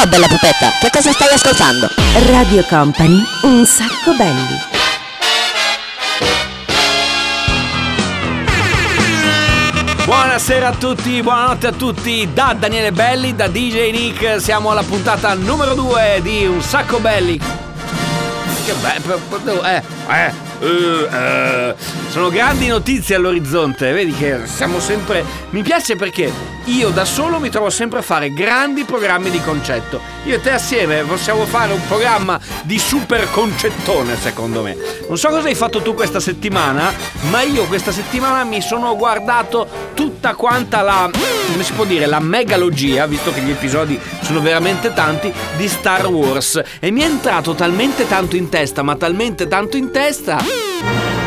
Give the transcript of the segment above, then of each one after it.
Ciao bella pupetta, che cosa stai ascoltando? Radio Company, un sacco belli. Buonasera a tutti, buonanotte a tutti da Daniele Belli, da DJ Nick, siamo alla puntata numero 2 di Un sacco belli. Che bello, eh, eh, eh, eh. Sono grandi notizie all'orizzonte, vedi che siamo sempre... Mi piace perché io da solo mi trovo sempre a fare grandi programmi di concetto. Io e te assieme possiamo fare un programma di super concettone, secondo me. Non so cosa hai fatto tu questa settimana, ma io questa settimana mi sono guardato tutta quanta la, come si può dire, la megalogia, visto che gli episodi sono veramente tanti, di Star Wars. E mi è entrato talmente tanto in testa, ma talmente tanto in testa...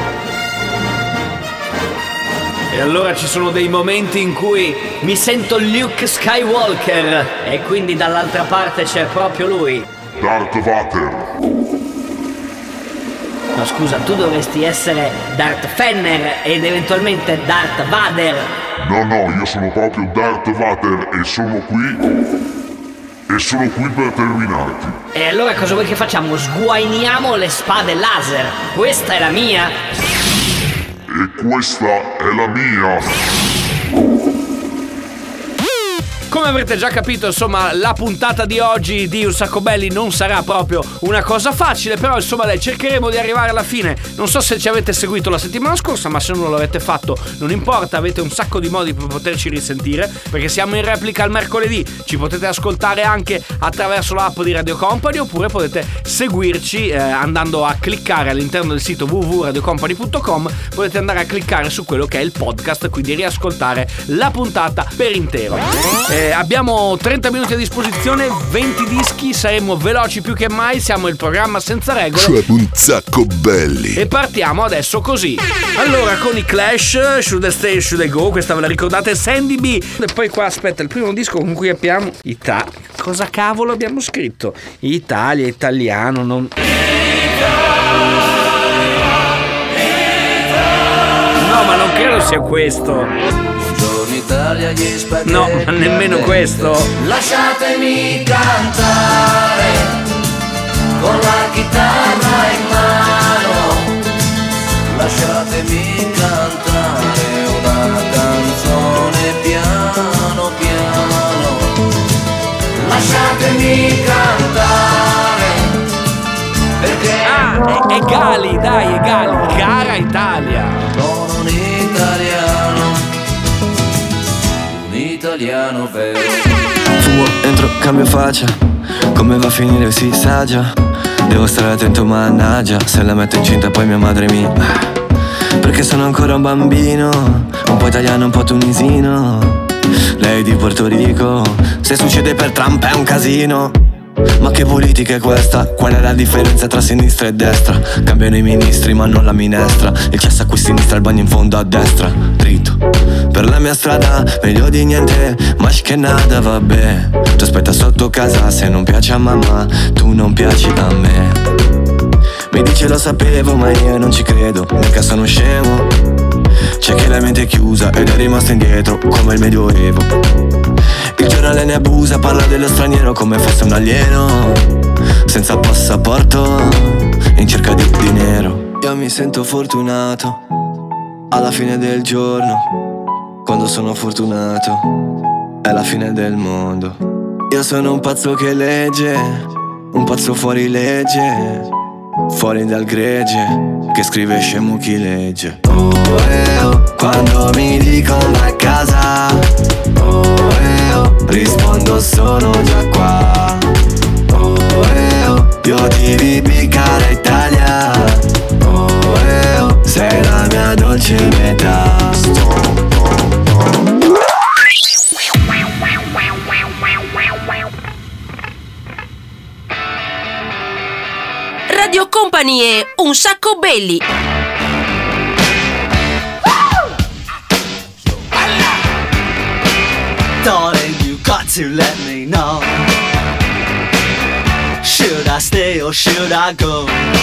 E allora ci sono dei momenti in cui mi sento Luke Skywalker e quindi dall'altra parte c'è proprio lui. Darth Vader. No scusa, tu dovresti essere Darth Fenner ed eventualmente Darth Vader. No, no, io sono proprio Darth Vader e sono qui. E sono qui per terminarti. E allora cosa vuoi che facciamo? Sguainiamo le spade laser. Questa è la mia. E questa è la mia. Come avrete già capito, insomma, la puntata di oggi di Un Sacco Belli non sarà proprio una cosa facile, però insomma dai, cercheremo di arrivare alla fine. Non so se ci avete seguito la settimana scorsa, ma se non l'avete fatto non importa, avete un sacco di modi per poterci risentire, perché siamo in replica il mercoledì, ci potete ascoltare anche attraverso l'app di Radio Company oppure potete seguirci eh, andando a cliccare all'interno del sito www.radiocompany.com, potete andare a cliccare su quello che è il podcast, quindi riascoltare la puntata per intero. Eh, abbiamo 30 minuti a disposizione, 20 dischi, saremo veloci più che mai, siamo il programma senza regole. Cioè un sacco belli. E partiamo adesso così. Allora, con i Clash, Should the Stay, Should I Go, questa ve la ricordate, Sandy B. E poi qua aspetta, il primo disco con cui abbiamo Italia. Cosa cavolo abbiamo scritto? Italia, italiano, non... No, ma non credo sia questo. Italia, gli spaghetti No, ma nemmeno questo. Lasciatemi cantare con la chitarra in mano. Lasciatemi cantare una canzone piano piano. Lasciatemi cantare perché Ah, è, è Gali, dai, è Fumo, entro, cambio faccia. Come va a finire si sa già Devo stare attento mannaggia. Se la metto incinta poi mia madre mi Perché sono ancora un bambino. Un po' italiano, un po' tunisino. Lei di Porto Rico. Se succede per Trump è un casino. Ma che politica è questa? Qual è la differenza tra sinistra e destra? Cambiano i ministri ma non la minestra. Il cesso a qui sinistra, il bagno in fondo a destra Dritto Per la mia strada, meglio di niente Ma che nada, vabbè. Ti aspetta sotto casa se non piace a mamma Tu non piaci a me. Mi dice lo sapevo ma io non ci credo Mica sono scemo C'è che la mente è chiusa ed è rimasta indietro Come il medioevo il giornale ne abusa, parla dello straniero come fosse un alieno. Senza passaporto, in cerca di dinero. Io mi sento fortunato, alla fine del giorno Quando sono fortunato, è la fine del mondo. Io sono un pazzo che legge, un pazzo fuori legge Fuori dal gregge, che scrive scemo chi legge. Oh, eh, oh, quando mi dicono a casa. Oh, eh, oh, rispondo sono già qua. Oh, eh, oh, io ti vivi cara Italia sei la mia dolce metà Radio Company e un sacco belli. Darling, you got to let me know. Should I stay or should I go?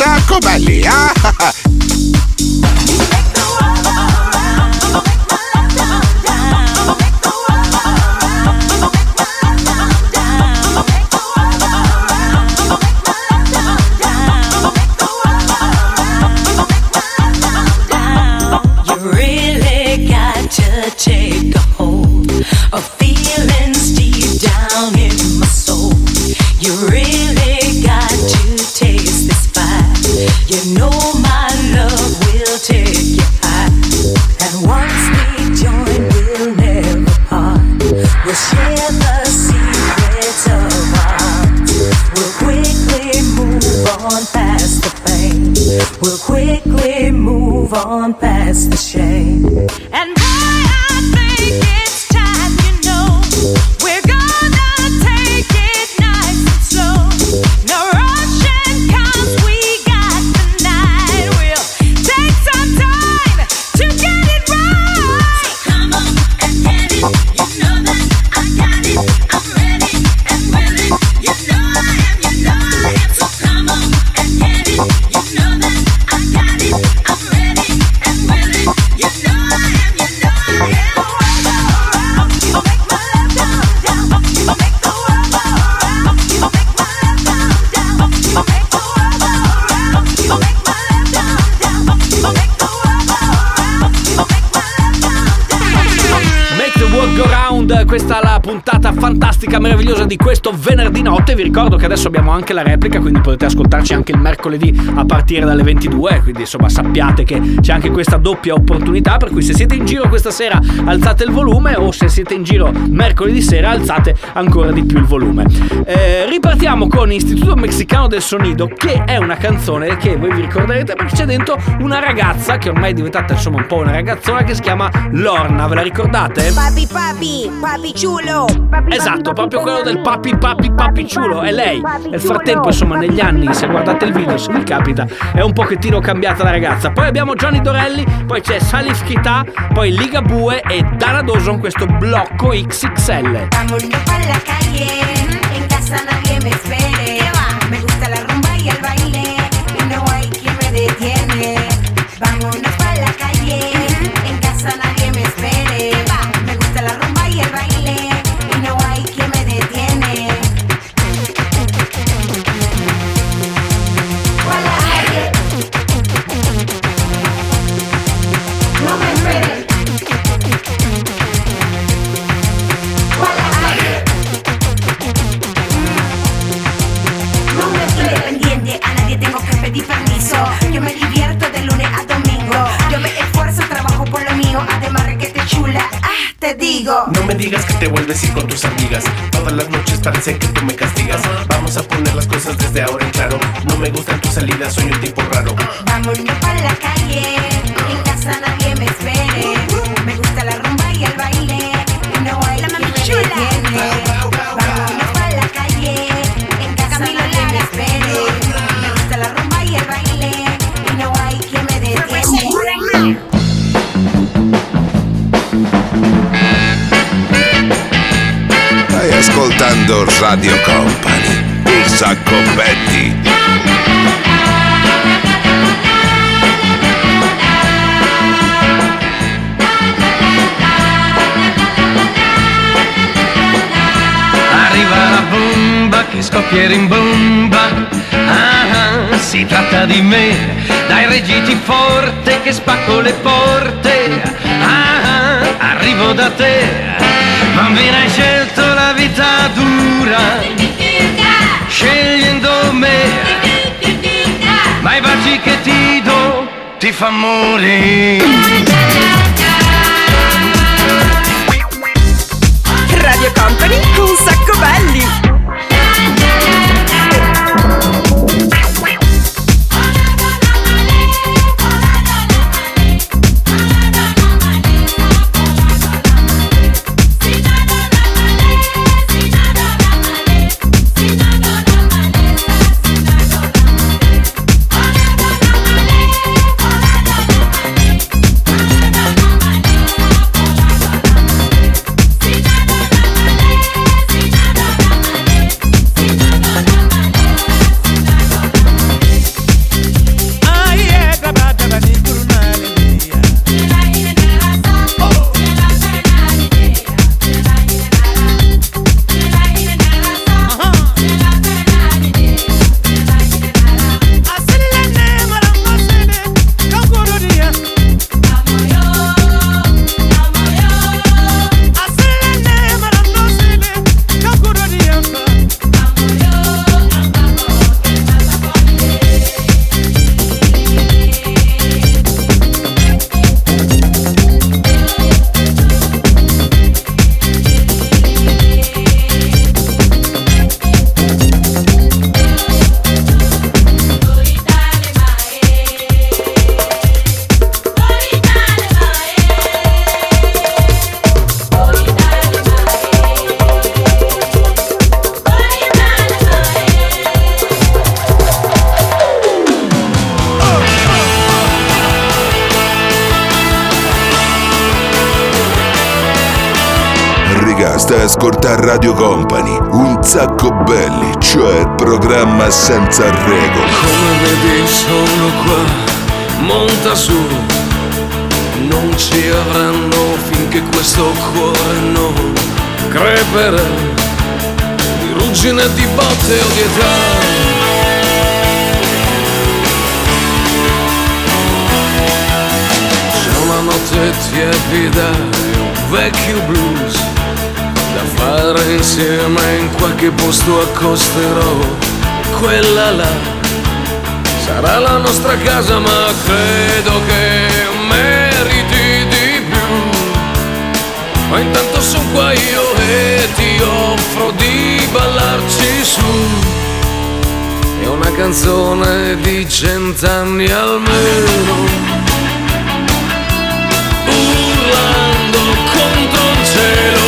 sacco belli, ah! Meravigliosa di questo venerdì notte. Vi ricordo che adesso abbiamo anche la replica, quindi potete ascoltarci anche il mercoledì a partire dalle 22. Quindi insomma sappiate che c'è anche questa doppia opportunità. Per cui se siete in giro questa sera alzate il volume, o se siete in giro mercoledì sera alzate ancora di più il volume. Eh, ripartiamo con Istituto Mexicano del Sonido, che è una canzone che voi vi ricorderete perché c'è dentro una ragazza che ormai è diventata insomma un po' una ragazzona che si chiama Lorna. Ve la ricordate? Papi, papi, papi chulo. Papi, Esatto, proprio quello del papi papi papi ciulo, è lei. Nel frattempo, insomma, negli anni, se guardate il video, se vi capita, è un pochettino cambiata la ragazza. Poi abbiamo Johnny Dorelli, poi c'è Salif Kita, poi Ligabue e Dana Dawson, questo blocco XXL. Pa' la calle, en casa nadie me espere. Te vuelves ir con tus amigas. Todas las noches parece que tú me castigas. Vamos a poner las cosas desde ahora en claro. No me gustan tus salidas, soy un tipo raro. Vámonos pa' la calle, en casa nadie me espere. Me gusta la rumba Edo Radio Company, il sacco Betty. Arriva la bomba che scoppia in bomba. Ah, ah, si tratta di me, dai reggiti forte che spacco le porte. Ah, ah, arrivo da te, bambina hai scelto ti fa morire. Radio Company, un sacco belli. Stai a ascoltare Radio Company, un sacco belli, cioè programma senza regole. Come vedi sono qua, monta su, non ci avranno finché questo cuore non creperà di ruggine, di botte o di età. Notte tiepida e un vecchio blues da fare insieme in qualche posto accosterò. Quella là sarà la nostra casa ma credo che meriti di più. Ma intanto sono qua io e ti offro di ballarci su. È una canzone di cent'anni almeno. Urlando contro il cielo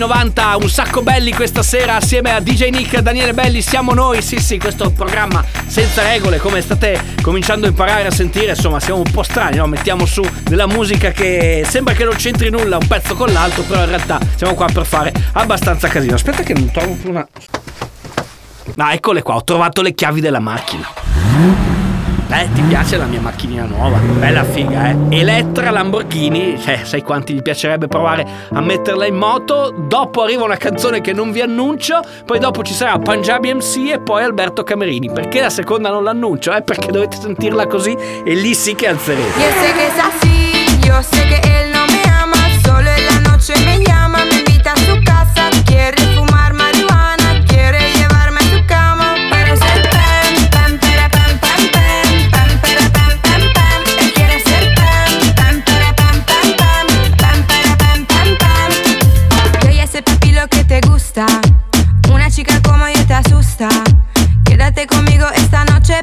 90, un sacco belli questa sera assieme a DJ Nick e Daniele Belli, siamo noi, sì sì, questo programma senza regole, come state cominciando a imparare a sentire, insomma siamo un po' strani, no? mettiamo su della musica che sembra che non c'entri nulla un pezzo con l'altro, però in realtà siamo qua per fare abbastanza casino. Aspetta che non trovo più una... Ah, eccole qua, ho trovato le chiavi della macchina. Eh, ti piace la mia macchinina nuova? Bella figa, eh? Elettra Lamborghini, eh, sai quanti gli piacerebbe provare a metterla in moto? Dopo arriva una canzone che non vi annuncio, poi dopo ci sarà Punjabi MC e poi Alberto Camerini. Perché la seconda non l'annuncio? Eh, perché dovete sentirla cosí e lì sì che alzerete. Yo sé que es así, yo sé que él no me ama, solo en la noche me llama, Quédate conmigo esta noche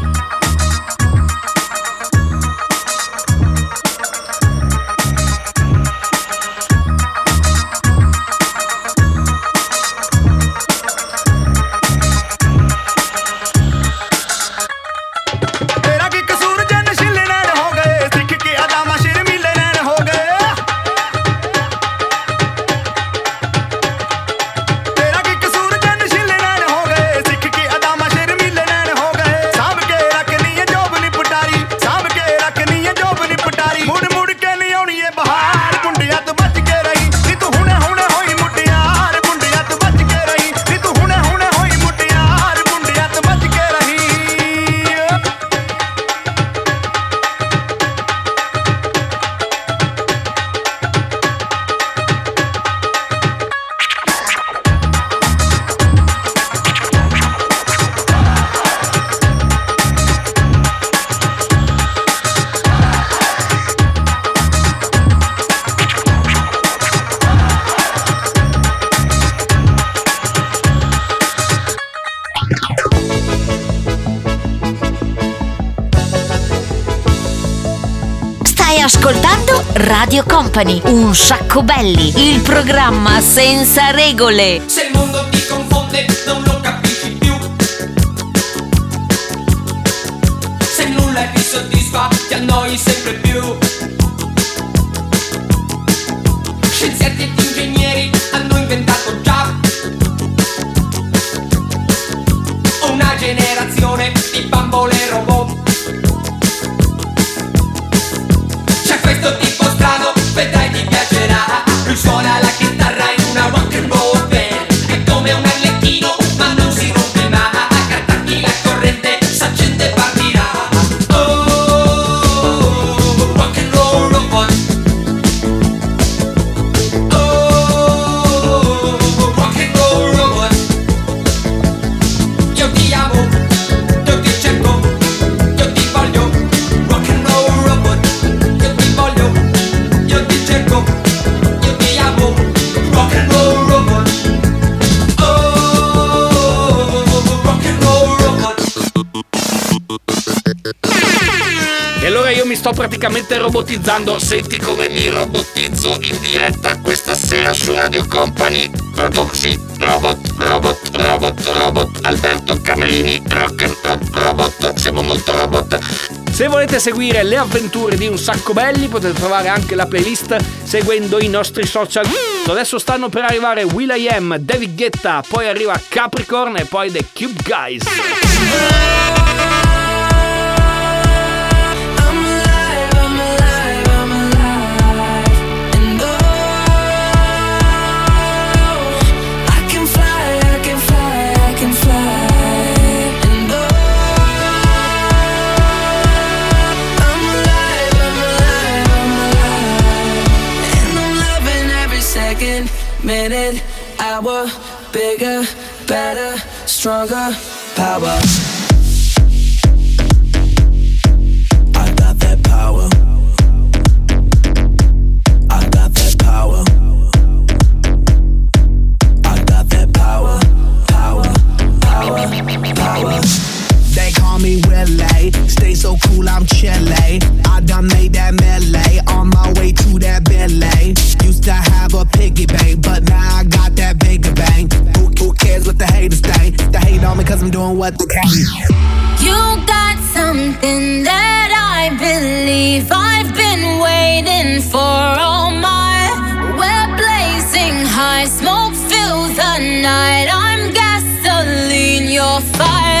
Radio Company, un sacco belli, il programma senza regole. Se il mondo ti confonde non lo capisci più Se nulla ti soddisfa ti annoi sempre più praticamente robotizzando. Senti come mi robotizzo in diretta questa sera su Radio Company. Così, robot, robot, robot, robot. Alberto Camelini, rock and pop robot. Siamo molto robot. Se volete seguire le avventure di un sacco belli potete trovare anche la playlist seguendo i nostri social. Adesso stanno per arrivare Will I Am, David Guetta, poi arriva Capricorn e poi The Cube Guys. Minute, hour, bigger, better, stronger, power. I got that power. I got that power. I got that power, power, power, power. They call me Stay so cool, I'm chilly. I done made that melee on my way to that Billy. Used to have a piggy bank, but now I got that bigger bang. Who, who cares what the haters think? They hate on me cause I'm doing what they can. You got something that I believe I've been waiting for all my. We're blazing high, smoke fills the night. I'm gasoline, you're fire.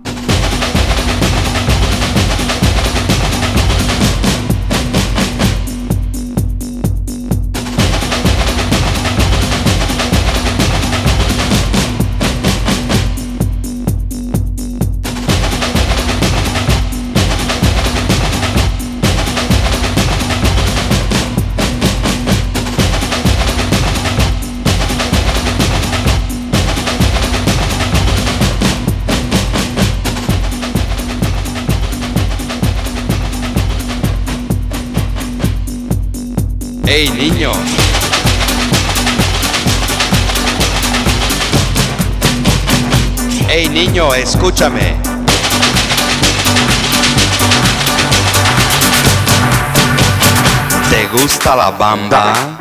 Escúchame. ¿Te gusta la bamba?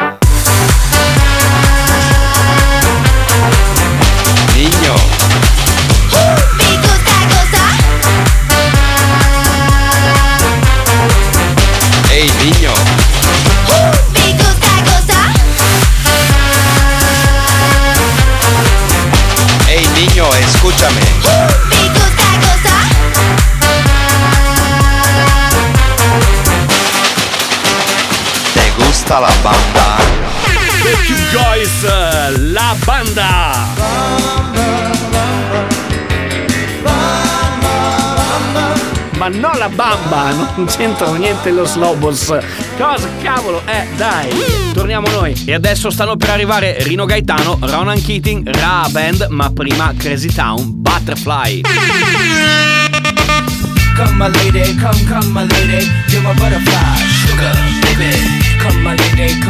Eh, la banda. Ma no la bamba, non c'entra niente lo Slobos. Cosa cavolo? Eh, dai. Torniamo noi. E adesso stanno per arrivare Rino Gaetano, Ronan Keating, Ra Band, ma prima Crazy Town, Butterfly. Come my lady, come, come my lady, you're my butterfly, sugar, baby. Come my lady, come,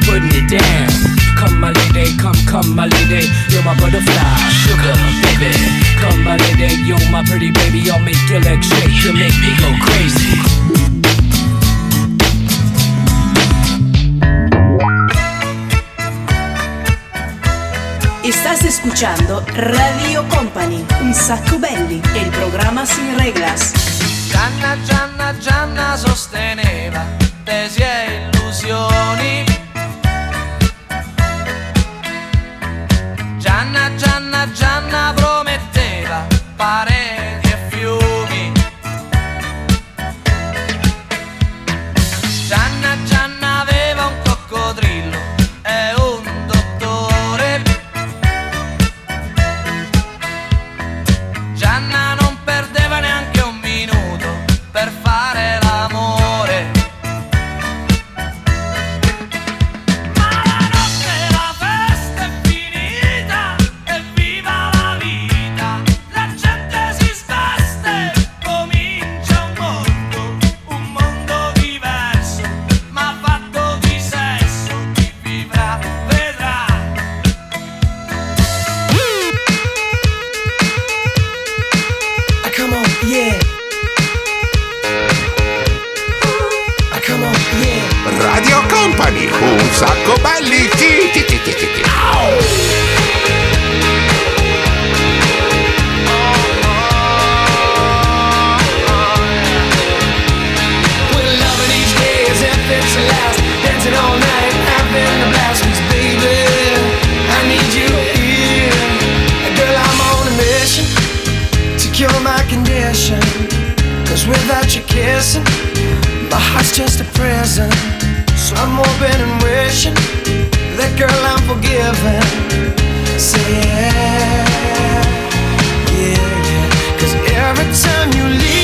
I'm putting it down. Come, my lady, come, come, my lady, you're my butterfly, sugar baby. Come, my lady, you're my pretty baby. I'll make your legs shake, you make me go crazy. Estás escuchando Radio Company, un sacco belli, el programa sin reglas. Gianna, Gianna, Gianna sosteneva tesi. Prometteva as if it's the last. Dancing all night, having a blast. baby, I need you here. Girl, I'm on a mission to cure my condition. Cause without your kissing, my heart's just a prison. So I'm hoping and wishing that girl I'm forgiven. Say yeah, yeah, yeah. Cause every time you leave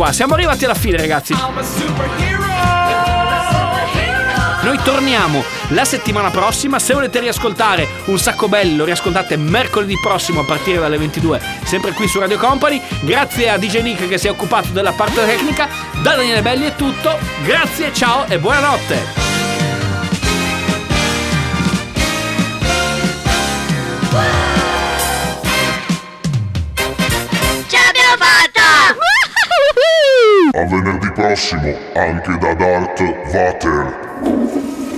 qua, siamo arrivati alla fine ragazzi. Noi torniamo la settimana prossima. Se volete riascoltare un sacco belli, lo riascoltate mercoledì prossimo a partire dalle 22, sempre qui su Radio Company. Grazie a DJ Nick che si è occupato della parte tecnica. Da Daniele Belli è tutto. Grazie, ciao e buonanotte. Prossimo, anche da Darth Vader.